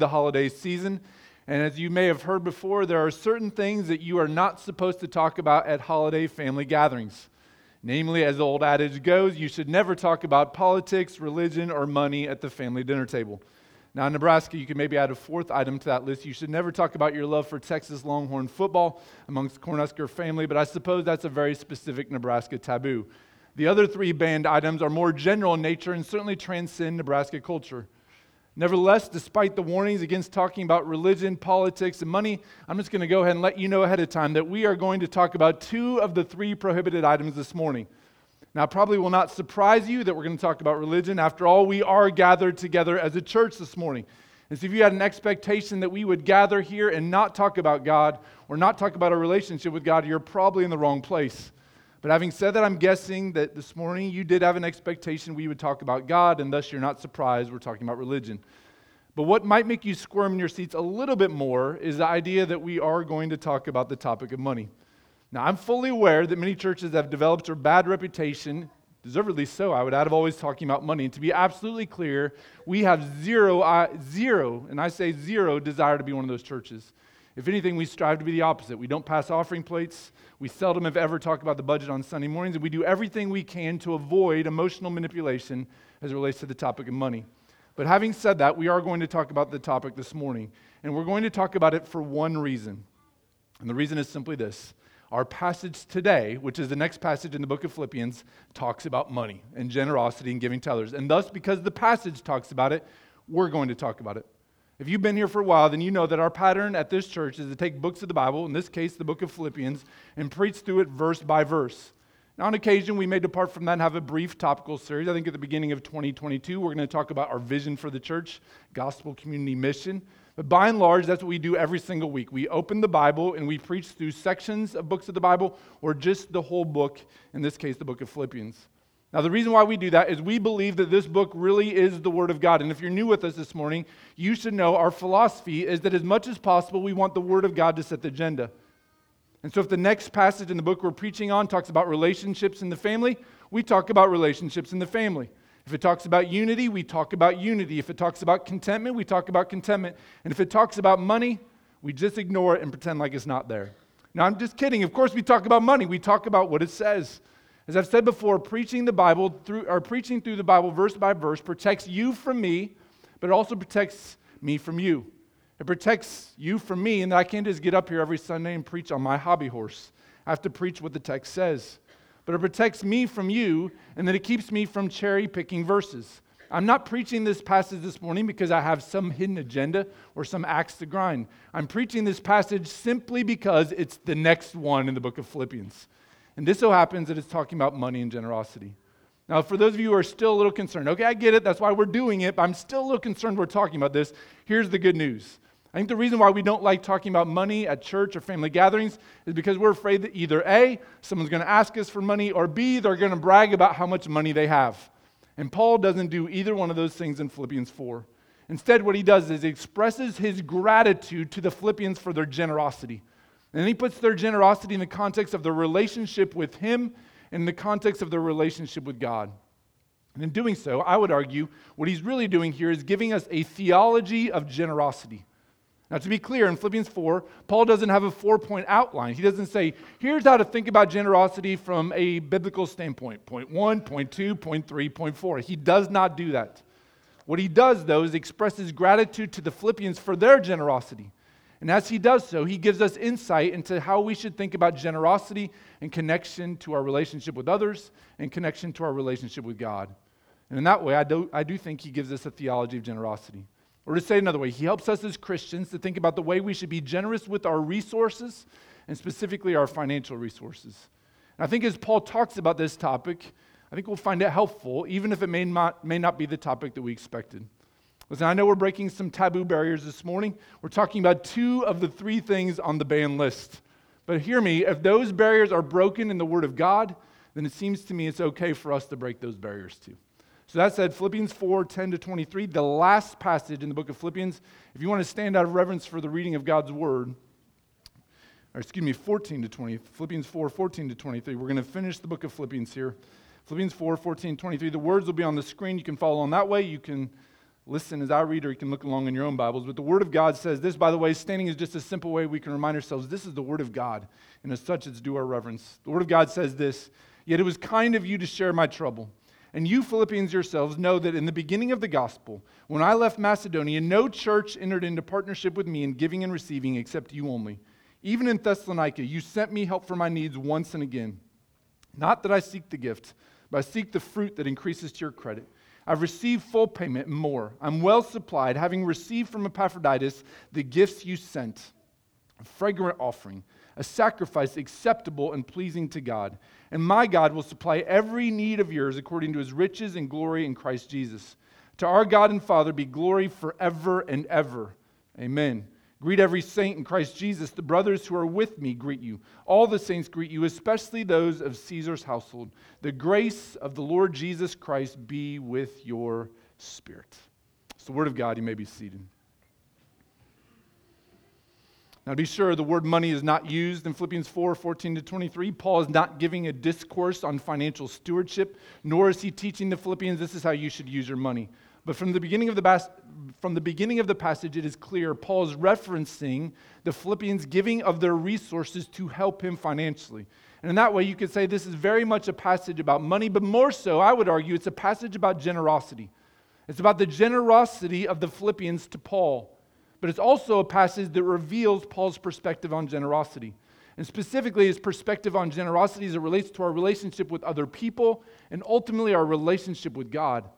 the holiday season. And as you may have heard before, there are certain things that you are not supposed to talk about at holiday family gatherings. Namely, as the old adage goes, you should never talk about politics, religion, or money at the family dinner table. Now, in Nebraska, you can maybe add a fourth item to that list. You should never talk about your love for Texas Longhorn football amongst Cornhusker family, but I suppose that's a very specific Nebraska taboo. The other three banned items are more general in nature and certainly transcend Nebraska culture. Nevertheless, despite the warnings against talking about religion, politics, and money, I'm just going to go ahead and let you know ahead of time that we are going to talk about two of the three prohibited items this morning. Now, probably will not surprise you that we're going to talk about religion. After all, we are gathered together as a church this morning. And so, if you had an expectation that we would gather here and not talk about God or not talk about our relationship with God, you're probably in the wrong place. But having said that, I'm guessing that this morning you did have an expectation we would talk about God, and thus you're not surprised we're talking about religion. But what might make you squirm in your seats a little bit more is the idea that we are going to talk about the topic of money. Now, I'm fully aware that many churches have developed a bad reputation, deservedly so, I would add, of always talking about money. And to be absolutely clear, we have zero, uh, zero, and I say zero, desire to be one of those churches. If anything, we strive to be the opposite. We don't pass offering plates. We seldom, if ever, talk about the budget on Sunday mornings. And we do everything we can to avoid emotional manipulation as it relates to the topic of money. But having said that, we are going to talk about the topic this morning. And we're going to talk about it for one reason. And the reason is simply this our passage today, which is the next passage in the book of Philippians, talks about money and generosity and giving to others. And thus, because the passage talks about it, we're going to talk about it. If you've been here for a while, then you know that our pattern at this church is to take books of the Bible, in this case, the book of Philippians, and preach through it verse by verse. Now, on occasion, we may depart from that and have a brief topical series. I think at the beginning of 2022, we're going to talk about our vision for the church, gospel community mission. But by and large, that's what we do every single week. We open the Bible and we preach through sections of books of the Bible or just the whole book, in this case, the book of Philippians. Now, the reason why we do that is we believe that this book really is the Word of God. And if you're new with us this morning, you should know our philosophy is that as much as possible, we want the Word of God to set the agenda. And so, if the next passage in the book we're preaching on talks about relationships in the family, we talk about relationships in the family. If it talks about unity, we talk about unity. If it talks about contentment, we talk about contentment. And if it talks about money, we just ignore it and pretend like it's not there. Now, I'm just kidding. Of course, we talk about money, we talk about what it says. As I've said before, preaching the Bible through or preaching through the Bible verse by verse protects you from me, but it also protects me from you. It protects you from me, and that I can't just get up here every Sunday and preach on my hobby horse. I have to preach what the text says. But it protects me from you, and then it keeps me from cherry picking verses. I'm not preaching this passage this morning because I have some hidden agenda or some axe to grind. I'm preaching this passage simply because it's the next one in the book of Philippians. And this so happens that it's talking about money and generosity. Now, for those of you who are still a little concerned, okay, I get it, that's why we're doing it, but I'm still a little concerned we're talking about this. Here's the good news. I think the reason why we don't like talking about money at church or family gatherings is because we're afraid that either A, someone's going to ask us for money, or B, they're going to brag about how much money they have. And Paul doesn't do either one of those things in Philippians 4. Instead, what he does is he expresses his gratitude to the Philippians for their generosity. And he puts their generosity in the context of their relationship with him and in the context of their relationship with God. And in doing so, I would argue what he's really doing here is giving us a theology of generosity. Now, to be clear, in Philippians 4, Paul doesn't have a four point outline. He doesn't say, here's how to think about generosity from a biblical standpoint point one, point two, point three, point four. He does not do that. What he does, though, is expresses gratitude to the Philippians for their generosity. And as he does so, he gives us insight into how we should think about generosity in connection to our relationship with others and connection to our relationship with God. And in that way, I do, I do think he gives us a theology of generosity. Or to say another way, he helps us as Christians to think about the way we should be generous with our resources and specifically our financial resources. And I think as Paul talks about this topic, I think we'll find it helpful, even if it may not, may not be the topic that we expected. Listen, I know we're breaking some taboo barriers this morning. We're talking about two of the three things on the ban list. But hear me, if those barriers are broken in the Word of God, then it seems to me it's okay for us to break those barriers too. So that said, Philippians 4 10 to 23, the last passage in the book of Philippians. If you want to stand out of reverence for the reading of God's Word, or excuse me, 14 to 20, Philippians 4 14 to 23, we're going to finish the book of Philippians here. Philippians 4 14 23. The words will be on the screen. You can follow on that way. You can listen as I read, or you can look along in your own Bibles. But the Word of God says this, by the way, standing is just a simple way we can remind ourselves this is the Word of God, and as such, it's due our reverence. The Word of God says this Yet it was kind of you to share my trouble. And you, Philippians yourselves, know that in the beginning of the gospel, when I left Macedonia, no church entered into partnership with me in giving and receiving except you only. Even in Thessalonica, you sent me help for my needs once and again. Not that I seek the gift, but I seek the fruit that increases to your credit. I've received full payment and more. I'm well supplied, having received from Epaphroditus the gifts you sent a fragrant offering, a sacrifice acceptable and pleasing to God. And my God will supply every need of yours according to his riches and glory in Christ Jesus. To our God and Father be glory forever and ever. Amen. Greet every saint in Christ Jesus. The brothers who are with me greet you. All the saints greet you, especially those of Caesar's household. The grace of the Lord Jesus Christ be with your spirit. It's the word of God. You may be seated. Now, to be sure, the word money is not used in Philippians 4 14 to 23. Paul is not giving a discourse on financial stewardship, nor is he teaching the Philippians this is how you should use your money. But from the beginning of the, from the, beginning of the passage, it is clear Paul is referencing the Philippians giving of their resources to help him financially. And in that way, you could say this is very much a passage about money, but more so, I would argue, it's a passage about generosity. It's about the generosity of the Philippians to Paul but it's also a passage that reveals Paul's perspective on generosity. And specifically, his perspective on generosity as it relates to our relationship with other people and ultimately our relationship with God.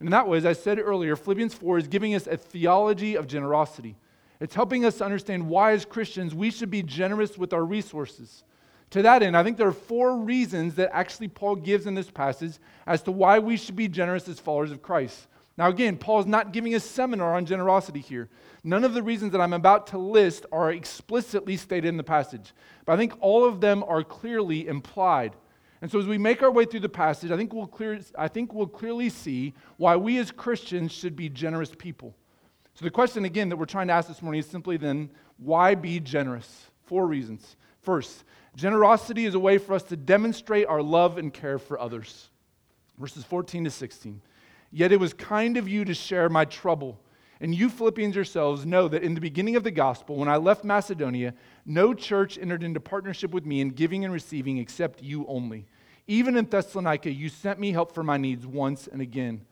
And in that way, as I said earlier, Philippians 4 is giving us a theology of generosity. It's helping us understand why, as Christians, we should be generous with our resources. To that end, I think there are four reasons that actually Paul gives in this passage as to why we should be generous as followers of Christ. Now, again, Paul is not giving a seminar on generosity here. None of the reasons that I'm about to list are explicitly stated in the passage, but I think all of them are clearly implied. And so, as we make our way through the passage, I think we'll, clear, I think we'll clearly see why we as Christians should be generous people. So, the question again that we're trying to ask this morning is simply then, why be generous? Four reasons. First, generosity is a way for us to demonstrate our love and care for others. Verses 14 to 16. Yet it was kind of you to share my trouble. And you Philippians yourselves know that in the beginning of the gospel, when I left Macedonia, no church entered into partnership with me in giving and receiving except you only. Even in Thessalonica, you sent me help for my needs once and again.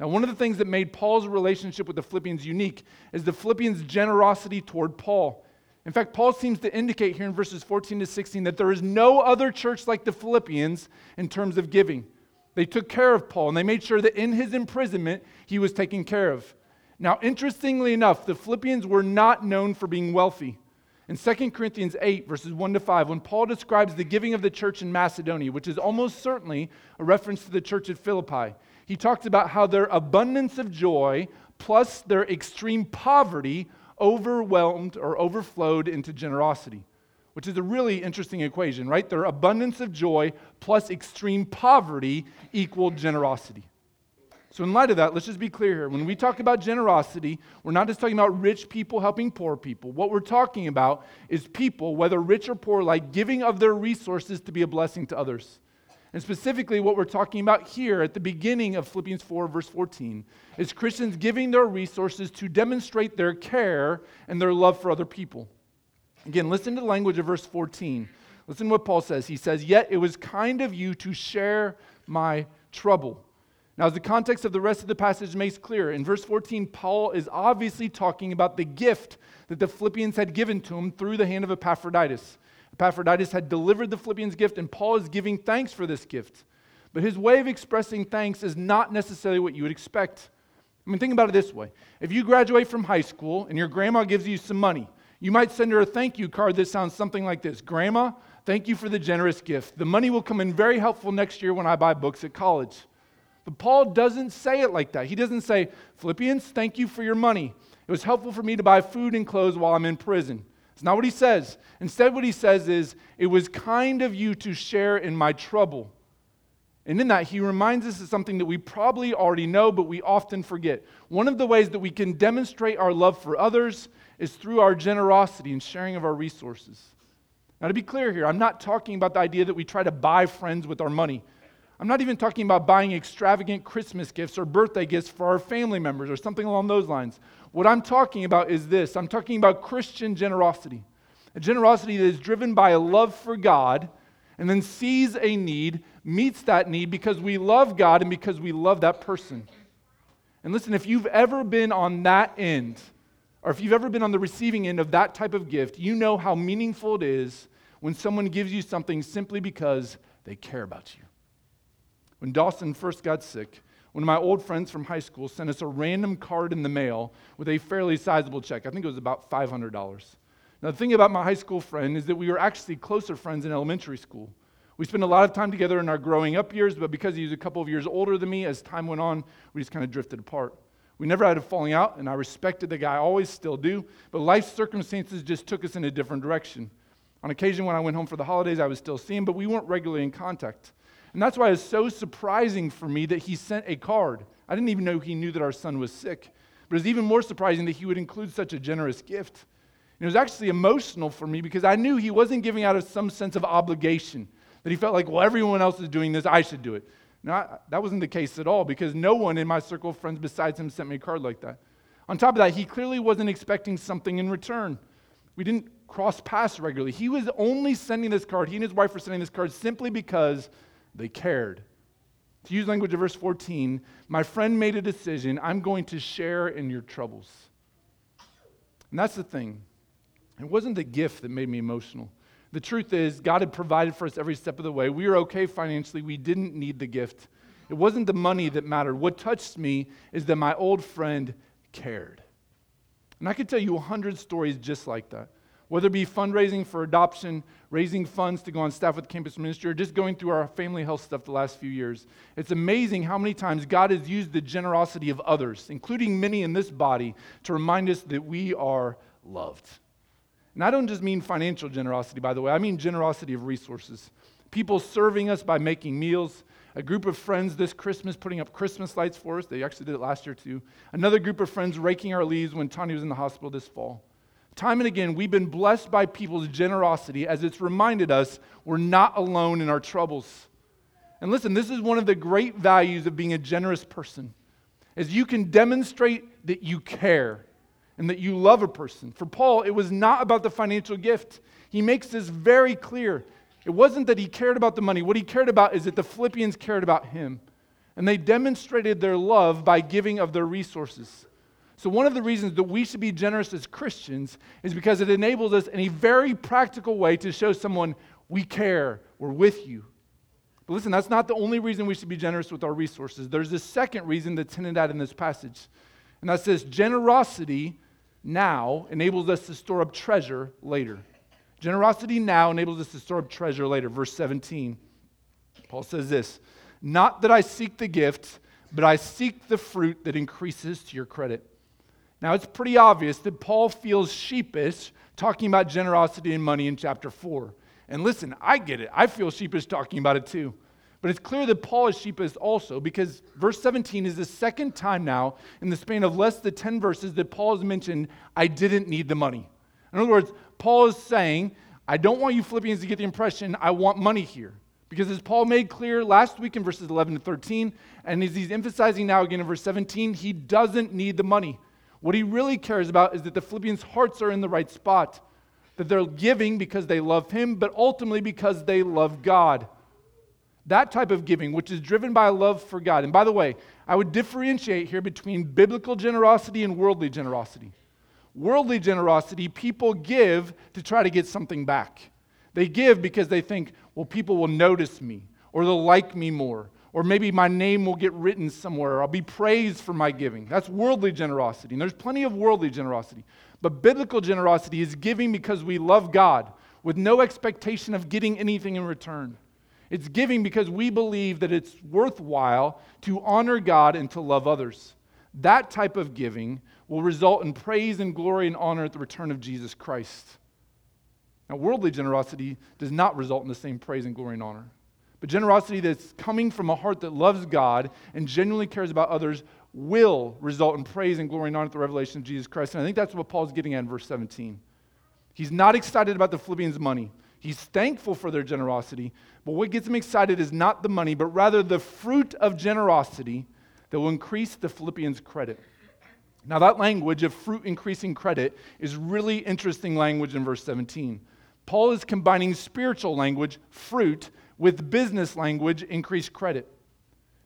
Now, one of the things that made Paul's relationship with the Philippians unique is the Philippians' generosity toward Paul. In fact, Paul seems to indicate here in verses 14 to 16 that there is no other church like the Philippians in terms of giving. They took care of Paul and they made sure that in his imprisonment he was taken care of. Now, interestingly enough, the Philippians were not known for being wealthy. In 2 Corinthians 8, verses 1 to 5, when Paul describes the giving of the church in Macedonia, which is almost certainly a reference to the church at Philippi, he talks about how their abundance of joy plus their extreme poverty overwhelmed or overflowed into generosity which is a really interesting equation, right? Their abundance of joy plus extreme poverty equaled generosity. So, in light of that, let's just be clear here. When we talk about generosity, we're not just talking about rich people helping poor people. What we're talking about is people, whether rich or poor, like giving of their resources to be a blessing to others. And specifically, what we're talking about here at the beginning of Philippians 4, verse 14, is Christians giving their resources to demonstrate their care and their love for other people. Again, listen to the language of verse 14. Listen to what Paul says. He says, Yet it was kind of you to share my trouble. Now, as the context of the rest of the passage makes clear, in verse 14, Paul is obviously talking about the gift that the Philippians had given to him through the hand of Epaphroditus. Epaphroditus had delivered the Philippians' gift, and Paul is giving thanks for this gift. But his way of expressing thanks is not necessarily what you would expect. I mean, think about it this way if you graduate from high school and your grandma gives you some money, you might send her a thank you card that sounds something like this Grandma, thank you for the generous gift. The money will come in very helpful next year when I buy books at college. But Paul doesn't say it like that. He doesn't say, Philippians, thank you for your money. It was helpful for me to buy food and clothes while I'm in prison. It's not what he says. Instead, what he says is, It was kind of you to share in my trouble. And in that, he reminds us of something that we probably already know, but we often forget. One of the ways that we can demonstrate our love for others is through our generosity and sharing of our resources. Now, to be clear here, I'm not talking about the idea that we try to buy friends with our money. I'm not even talking about buying extravagant Christmas gifts or birthday gifts for our family members or something along those lines. What I'm talking about is this I'm talking about Christian generosity. A generosity that is driven by a love for God and then sees a need, meets that need because we love God and because we love that person. And listen, if you've ever been on that end, or if you've ever been on the receiving end of that type of gift, you know how meaningful it is when someone gives you something simply because they care about you. When Dawson first got sick, one of my old friends from high school sent us a random card in the mail with a fairly sizable check. I think it was about $500. Now, the thing about my high school friend is that we were actually closer friends in elementary school. We spent a lot of time together in our growing up years, but because he was a couple of years older than me, as time went on, we just kind of drifted apart. We never had a falling out, and I respected the guy, I always still do, but life circumstances just took us in a different direction. On occasion, when I went home for the holidays, I was still seeing but we weren't regularly in contact. And that's why it's so surprising for me that he sent a card. I didn't even know he knew that our son was sick. But it's even more surprising that he would include such a generous gift. And it was actually emotional for me because I knew he wasn't giving out of some sense of obligation that he felt like, well, everyone else is doing this, I should do it. No, that wasn't the case at all because no one in my circle of friends besides him sent me a card like that. On top of that, he clearly wasn't expecting something in return. We didn't cross paths regularly. He was only sending this card, he and his wife were sending this card simply because they cared. To use language of verse 14, my friend made a decision. I'm going to share in your troubles. And that's the thing. It wasn't the gift that made me emotional. The truth is, God had provided for us every step of the way. We were okay financially. We didn't need the gift. It wasn't the money that mattered. What touched me is that my old friend cared. And I could tell you a hundred stories just like that. Whether it be fundraising for adoption, raising funds to go on staff with campus ministry, or just going through our family health stuff the last few years. It's amazing how many times God has used the generosity of others, including many in this body, to remind us that we are loved. And I don't just mean financial generosity, by the way, I mean generosity of resources. People serving us by making meals, a group of friends this Christmas putting up Christmas lights for us. They actually did it last year too. Another group of friends raking our leaves when Tanya was in the hospital this fall. Time and again, we've been blessed by people's generosity as it's reminded us we're not alone in our troubles. And listen, this is one of the great values of being a generous person. Is you can demonstrate that you care and that you love a person. For Paul, it was not about the financial gift. He makes this very clear. It wasn't that he cared about the money. What he cared about is that the Philippians cared about him. And they demonstrated their love by giving of their resources. So, one of the reasons that we should be generous as Christians is because it enables us in a very practical way to show someone we care, we're with you. But listen, that's not the only reason we should be generous with our resources. There's a second reason that's hinted at in this passage, and that's this generosity now enables us to store up treasure later. Generosity now enables us to store up treasure later. Verse 17, Paul says this Not that I seek the gift, but I seek the fruit that increases to your credit. Now, it's pretty obvious that Paul feels sheepish talking about generosity and money in chapter 4. And listen, I get it. I feel sheepish talking about it too. But it's clear that Paul is sheepish also because verse 17 is the second time now in the span of less than 10 verses that Paul has mentioned, I didn't need the money. In other words, Paul is saying, I don't want you Philippians to get the impression I want money here. Because as Paul made clear last week in verses 11 to 13, and as he's emphasizing now again in verse 17, he doesn't need the money. What he really cares about is that the Philippians' hearts are in the right spot, that they're giving because they love him, but ultimately because they love God. That type of giving, which is driven by love for God. And by the way, I would differentiate here between biblical generosity and worldly generosity. Worldly generosity, people give to try to get something back. They give because they think, well, people will notice me, or they'll like me more, or maybe my name will get written somewhere, or I'll be praised for my giving. That's worldly generosity. And there's plenty of worldly generosity. But biblical generosity is giving because we love God with no expectation of getting anything in return. It's giving because we believe that it's worthwhile to honor God and to love others. That type of giving will result in praise and glory and honor at the return of Jesus Christ. Now, worldly generosity does not result in the same praise and glory and honor. But generosity that's coming from a heart that loves God and genuinely cares about others will result in praise and glory and honor at the revelation of Jesus Christ. And I think that's what Paul's getting at in verse 17. He's not excited about the Philippians' money. He's thankful for their generosity, but what gets him excited is not the money, but rather the fruit of generosity that will increase the Philippians' credit. Now, that language of fruit increasing credit is really interesting language in verse 17. Paul is combining spiritual language, fruit, with business language, increased credit.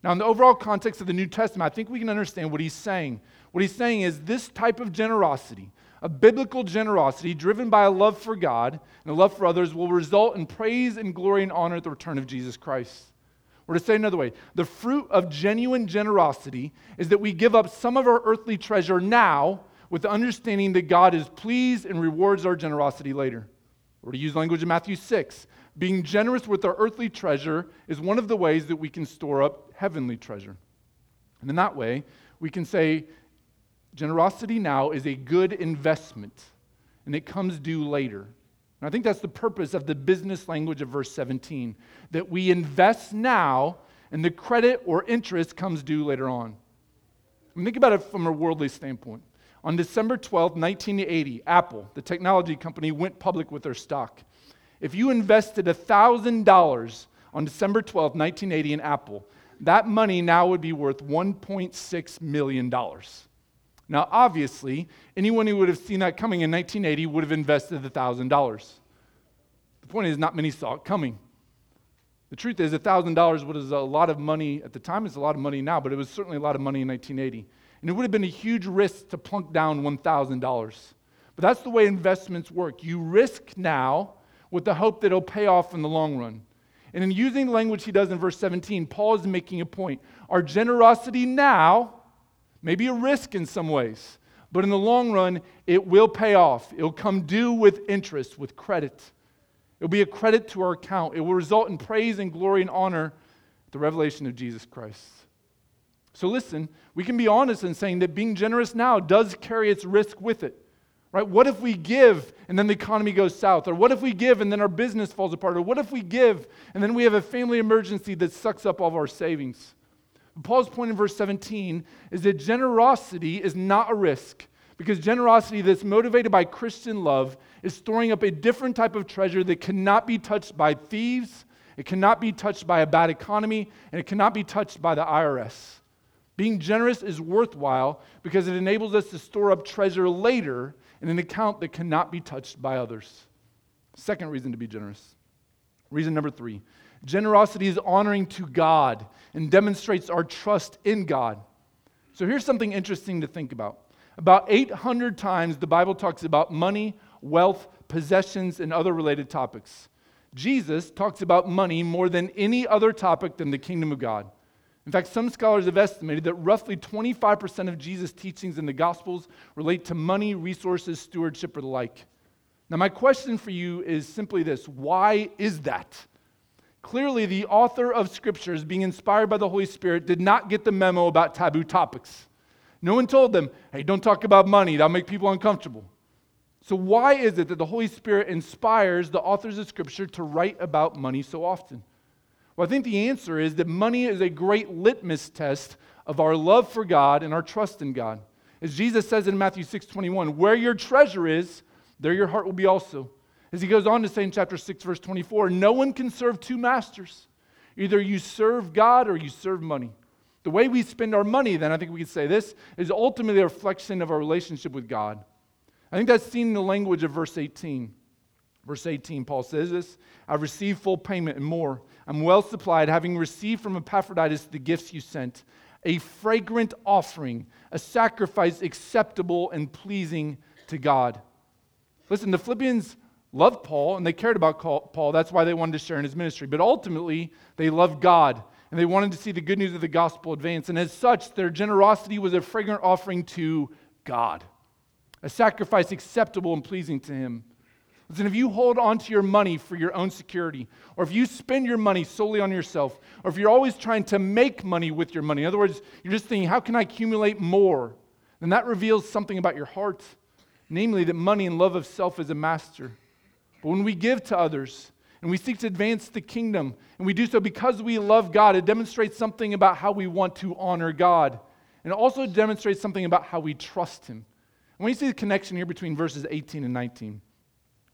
Now, in the overall context of the New Testament, I think we can understand what he's saying. What he's saying is this type of generosity, a biblical generosity driven by a love for God and a love for others, will result in praise and glory and honor at the return of Jesus Christ. Or to say another way, the fruit of genuine generosity is that we give up some of our earthly treasure now with the understanding that God is pleased and rewards our generosity later. Or to use language in Matthew 6, being generous with our earthly treasure is one of the ways that we can store up heavenly treasure. And in that way, we can say generosity now is a good investment and it comes due later. And I think that's the purpose of the business language of verse 17 that we invest now and the credit or interest comes due later on. I mean, think about it from a worldly standpoint. On December 12, 1980, Apple, the technology company, went public with their stock. If you invested $1,000 on December 12, 1980 in Apple, that money now would be worth $1.6 million. Now, obviously, anyone who would have seen that coming in 1980 would have invested $1,000. The point is, not many saw it coming. The truth is, $1,000 was a lot of money at the time. It's a lot of money now, but it was certainly a lot of money in 1980. And it would have been a huge risk to plunk down $1,000. But that's the way investments work. You risk now with the hope that it'll pay off in the long run. And in using the language he does in verse 17, Paul is making a point. Our generosity now may be a risk in some ways, but in the long run, it will pay off. It'll come due with interest, with credit. It'll be a credit to our account. It will result in praise and glory and honor the revelation of Jesus Christ. So listen, we can be honest in saying that being generous now does carry its risk with it. Right? What if we give and then the economy goes south? Or what if we give and then our business falls apart? Or what if we give and then we have a family emergency that sucks up all of our savings? Paul's point in verse 17 is that generosity is not a risk because generosity that's motivated by Christian love is storing up a different type of treasure that cannot be touched by thieves, it cannot be touched by a bad economy, and it cannot be touched by the IRS. Being generous is worthwhile because it enables us to store up treasure later in an account that cannot be touched by others. Second reason to be generous. Reason number three Generosity is honoring to God and demonstrates our trust in God. So here's something interesting to think about. About 800 times the Bible talks about money, wealth, possessions, and other related topics. Jesus talks about money more than any other topic than the kingdom of God. In fact, some scholars have estimated that roughly 25% of Jesus' teachings in the Gospels relate to money, resources, stewardship, or the like. Now, my question for you is simply this why is that? Clearly, the author of scriptures, being inspired by the Holy Spirit, did not get the memo about taboo topics. No one told them, hey, don't talk about money, that'll make people uncomfortable. So, why is it that the Holy Spirit inspires the authors of Scripture to write about money so often? Well, I think the answer is that money is a great litmus test of our love for God and our trust in God. As Jesus says in Matthew 6 21, where your treasure is, there your heart will be also. As he goes on to say in chapter 6, verse 24, no one can serve two masters. Either you serve God or you serve money. The way we spend our money, then, I think we could say this, is ultimately a reflection of our relationship with God. I think that's seen in the language of verse 18. Verse 18, Paul says this I've received full payment and more. I'm well supplied, having received from Epaphroditus the gifts you sent, a fragrant offering, a sacrifice acceptable and pleasing to God. Listen, the Philippians loved Paul and they cared about Paul. That's why they wanted to share in his ministry. But ultimately, they loved God and they wanted to see the good news of the gospel advance. And as such, their generosity was a fragrant offering to God, a sacrifice acceptable and pleasing to Him. Listen, if you hold on to your money for your own security, or if you spend your money solely on yourself, or if you're always trying to make money with your money, in other words, you're just thinking, how can I accumulate more? Then that reveals something about your heart, namely that money and love of self is a master. But when we give to others and we seek to advance the kingdom, and we do so because we love God, it demonstrates something about how we want to honor God. And it also demonstrates something about how we trust Him. And when you see the connection here between verses 18 and 19,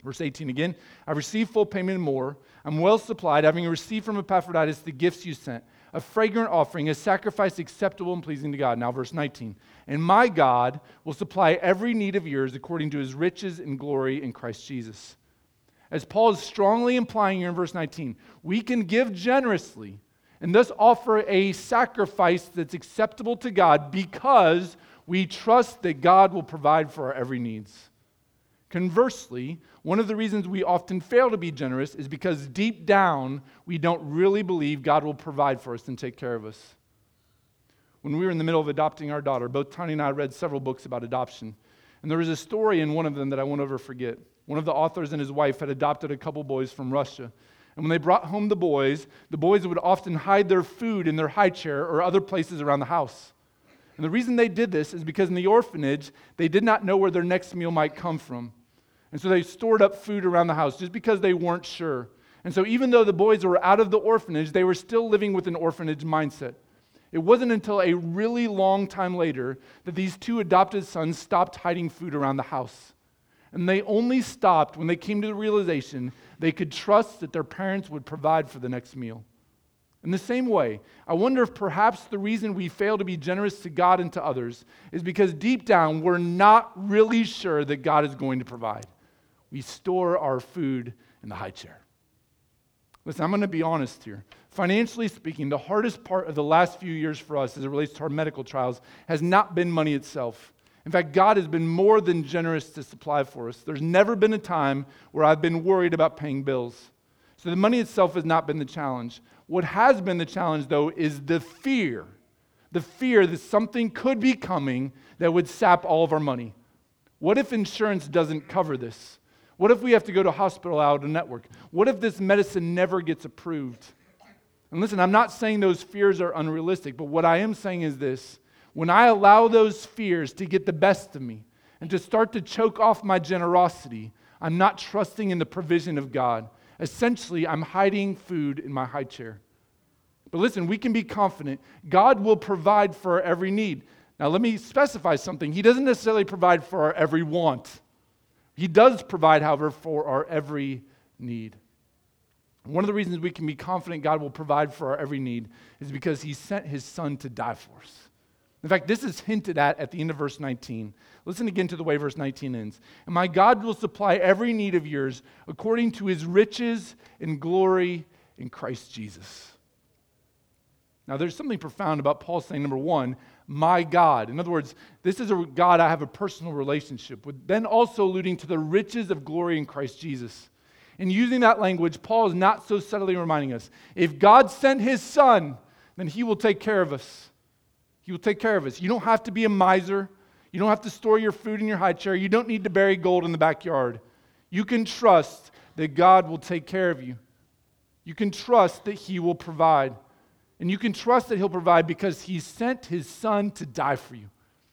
Verse 18 again, I received full payment and more. I'm well supplied, having received from Epaphroditus the gifts you sent, a fragrant offering, a sacrifice acceptable and pleasing to God. Now, verse 19, and my God will supply every need of yours according to his riches and glory in Christ Jesus. As Paul is strongly implying here in verse 19, we can give generously and thus offer a sacrifice that's acceptable to God because we trust that God will provide for our every needs. Conversely, one of the reasons we often fail to be generous is because deep down we don't really believe God will provide for us and take care of us. When we were in the middle of adopting our daughter, both Tony and I read several books about adoption. And there was a story in one of them that I won't ever forget. One of the authors and his wife had adopted a couple boys from Russia. And when they brought home the boys, the boys would often hide their food in their high chair or other places around the house. And the reason they did this is because in the orphanage, they did not know where their next meal might come from. And so they stored up food around the house just because they weren't sure. And so even though the boys were out of the orphanage, they were still living with an orphanage mindset. It wasn't until a really long time later that these two adopted sons stopped hiding food around the house. And they only stopped when they came to the realization they could trust that their parents would provide for the next meal. In the same way, I wonder if perhaps the reason we fail to be generous to God and to others is because deep down we're not really sure that God is going to provide we store our food in the high chair. Listen, I'm going to be honest here. Financially speaking, the hardest part of the last few years for us as it relates to our medical trials has not been money itself. In fact, God has been more than generous to supply for us. There's never been a time where I've been worried about paying bills. So the money itself has not been the challenge. What has been the challenge, though, is the fear the fear that something could be coming that would sap all of our money. What if insurance doesn't cover this? What if we have to go to a hospital out of network? What if this medicine never gets approved? And listen, I'm not saying those fears are unrealistic, but what I am saying is this when I allow those fears to get the best of me and to start to choke off my generosity, I'm not trusting in the provision of God. Essentially, I'm hiding food in my high chair. But listen, we can be confident God will provide for every need. Now, let me specify something. He doesn't necessarily provide for our every want. He does provide, however, for our every need. One of the reasons we can be confident God will provide for our every need is because He sent His Son to die for us. In fact, this is hinted at at the end of verse 19. Listen again to the way verse 19 ends. And my God will supply every need of yours according to His riches and glory in Christ Jesus. Now, there's something profound about Paul saying, number one, my God. In other words, this is a God I have a personal relationship with, then also alluding to the riches of glory in Christ Jesus. In using that language, Paul is not so subtly reminding us if God sent his son, then he will take care of us. He will take care of us. You don't have to be a miser. You don't have to store your food in your high chair. You don't need to bury gold in the backyard. You can trust that God will take care of you. You can trust that he will provide. And you can trust that He'll provide because He sent His Son to die for you.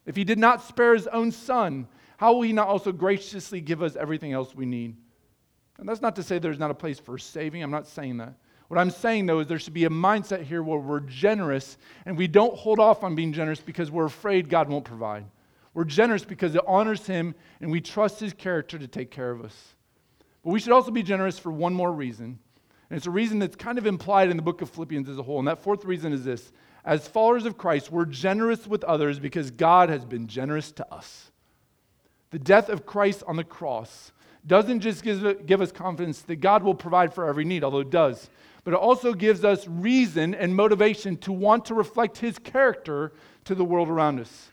If He did not spare His own Son, how will He not also graciously give us everything else we need? And that's not to say there's not a place for saving. I'm not saying that. What I'm saying, though, is there should be a mindset here where we're generous and we don't hold off on being generous because we're afraid God won't provide. We're generous because it honors Him and we trust His character to take care of us. But we should also be generous for one more reason, and it's a reason that's kind of implied in the book of Philippians as a whole. And that fourth reason is this as followers of Christ, we're generous with others because God has been generous to us. The death of Christ on the cross doesn't just give, give us confidence that God will provide for every need, although it does, but it also gives us reason and motivation to want to reflect his character to the world around us.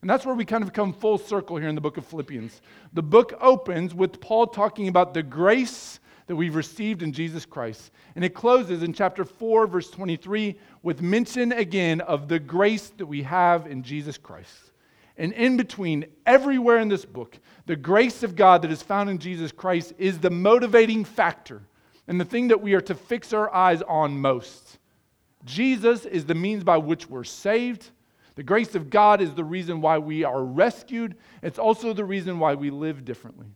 And that's where we kind of come full circle here in the book of Philippians. The book opens with Paul talking about the grace that we've received in Jesus Christ. And it closes in chapter 4, verse 23, with mention again of the grace that we have in Jesus Christ. And in between, everywhere in this book, the grace of God that is found in Jesus Christ is the motivating factor and the thing that we are to fix our eyes on most. Jesus is the means by which we're saved. The grace of God is the reason why we are rescued. It's also the reason why we live differently.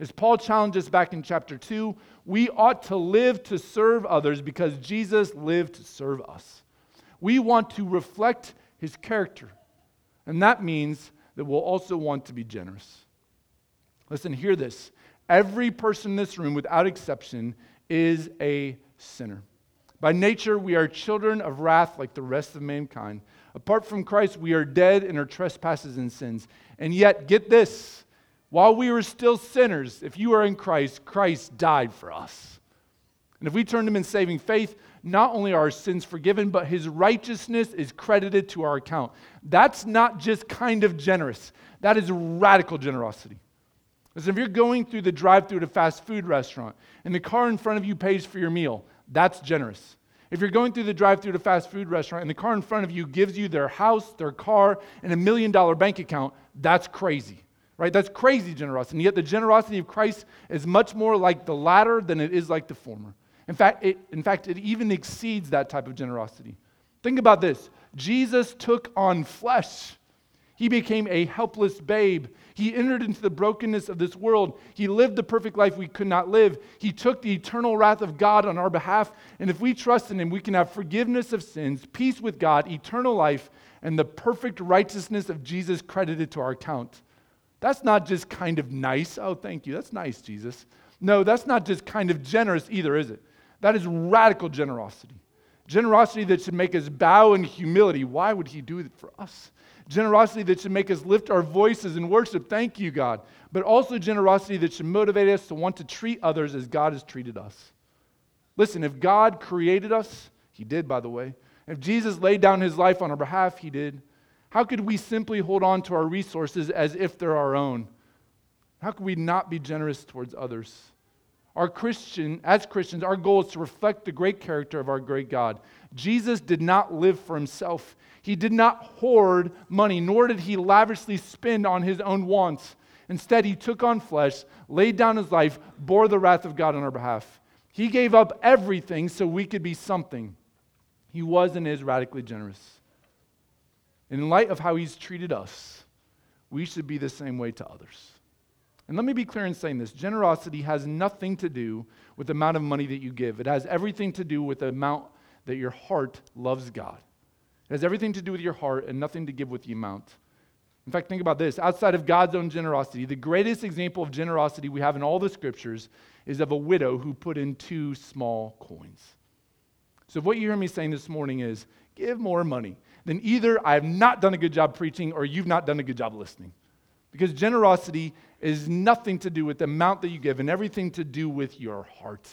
As Paul challenges back in chapter 2, we ought to live to serve others because Jesus lived to serve us. We want to reflect his character, and that means that we'll also want to be generous. Listen, hear this. every person in this room, without exception, is a sinner. By nature, we are children of wrath like the rest of mankind. Apart from Christ, we are dead in our trespasses and sins. And yet, get this while we were still sinners, if you are in Christ, Christ died for us. And if we turn to Him in saving faith, not only are our sins forgiven, but His righteousness is credited to our account. That's not just kind of generous, that is radical generosity. Listen, if you're going through the drive through at a fast food restaurant and the car in front of you pays for your meal, that's generous. If you're going through the drive through at a fast food restaurant and the car in front of you gives you their house, their car, and a million dollar bank account, that's crazy right? That's crazy generosity. And yet the generosity of Christ is much more like the latter than it is like the former. In fact, it, in fact, it even exceeds that type of generosity. Think about this Jesus took on flesh. He became a helpless babe. He entered into the brokenness of this world. He lived the perfect life we could not live. He took the eternal wrath of God on our behalf. And if we trust in Him, we can have forgiveness of sins, peace with God, eternal life, and the perfect righteousness of Jesus credited to our account. That's not just kind of nice. Oh, thank you. That's nice, Jesus. No, that's not just kind of generous either, is it? That is radical generosity. Generosity that should make us bow in humility. Why would He do it for us? Generosity that should make us lift our voices in worship. Thank you, God. But also generosity that should motivate us to want to treat others as God has treated us. Listen, if God created us, He did, by the way. If Jesus laid down His life on our behalf, He did. How could we simply hold on to our resources as if they're our own? How could we not be generous towards others? Our Christian, as Christians, our goal is to reflect the great character of our great God. Jesus did not live for himself. He did not hoard money, nor did he lavishly spend on his own wants. Instead, he took on flesh, laid down his life, bore the wrath of God on our behalf. He gave up everything so we could be something. He was and is radically generous. In light of how he's treated us, we should be the same way to others. And let me be clear in saying this generosity has nothing to do with the amount of money that you give, it has everything to do with the amount that your heart loves God. It has everything to do with your heart and nothing to give with the amount. In fact, think about this outside of God's own generosity, the greatest example of generosity we have in all the scriptures is of a widow who put in two small coins. So, what you hear me saying this morning is give more money then either I have not done a good job preaching or you've not done a good job listening. Because generosity is nothing to do with the amount that you give and everything to do with your heart.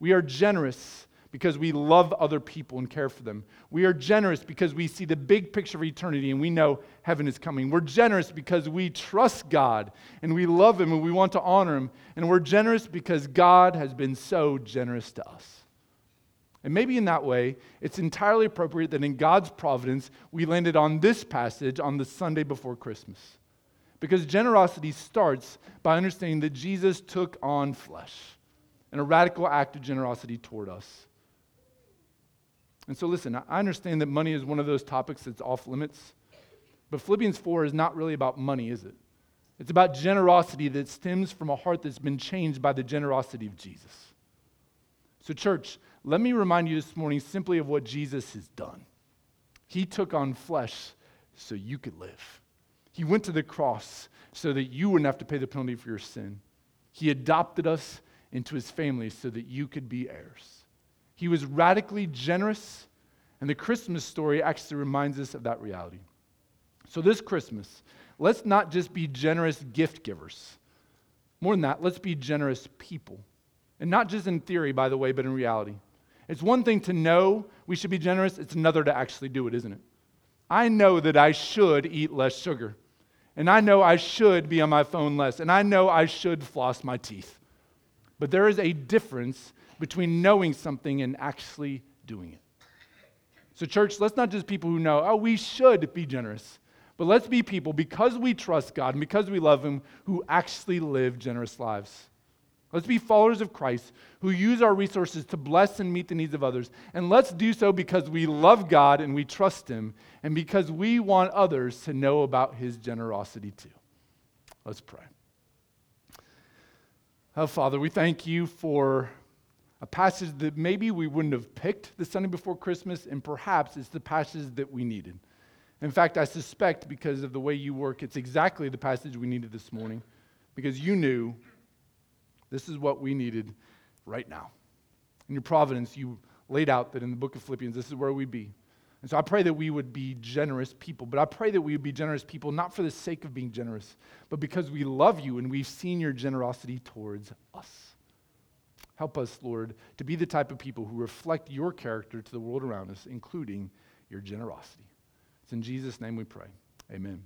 We are generous because we love other people and care for them. We are generous because we see the big picture of eternity and we know heaven is coming. We're generous because we trust God and we love Him and we want to honor Him. And we're generous because God has been so generous to us. And maybe in that way, it's entirely appropriate that in God's providence, we landed on this passage on the Sunday before Christmas. Because generosity starts by understanding that Jesus took on flesh and a radical act of generosity toward us. And so, listen, I understand that money is one of those topics that's off limits, but Philippians 4 is not really about money, is it? It's about generosity that stems from a heart that's been changed by the generosity of Jesus. So, church, let me remind you this morning simply of what Jesus has done. He took on flesh so you could live. He went to the cross so that you wouldn't have to pay the penalty for your sin. He adopted us into his family so that you could be heirs. He was radically generous, and the Christmas story actually reminds us of that reality. So, this Christmas, let's not just be generous gift givers. More than that, let's be generous people. And not just in theory, by the way, but in reality. It's one thing to know we should be generous, it's another to actually do it, isn't it? I know that I should eat less sugar. And I know I should be on my phone less. And I know I should floss my teeth. But there is a difference between knowing something and actually doing it. So, church, let's not just people who know, oh, we should be generous. But let's be people, because we trust God and because we love Him, who actually live generous lives. Let's be followers of Christ who use our resources to bless and meet the needs of others. And let's do so because we love God and we trust Him, and because we want others to know about His generosity too. Let's pray. Oh, Father, we thank you for a passage that maybe we wouldn't have picked the Sunday before Christmas, and perhaps it's the passage that we needed. In fact, I suspect because of the way you work, it's exactly the passage we needed this morning because you knew This is what we needed right now. In your providence, you laid out that in the book of Philippians, this is where we'd be. And so I pray that we would be generous people, but I pray that we would be generous people not for the sake of being generous, but because we love you and we've seen your generosity towards us. Help us, Lord, to be the type of people who reflect your character to the world around us, including your generosity. It's in Jesus' name we pray. Amen.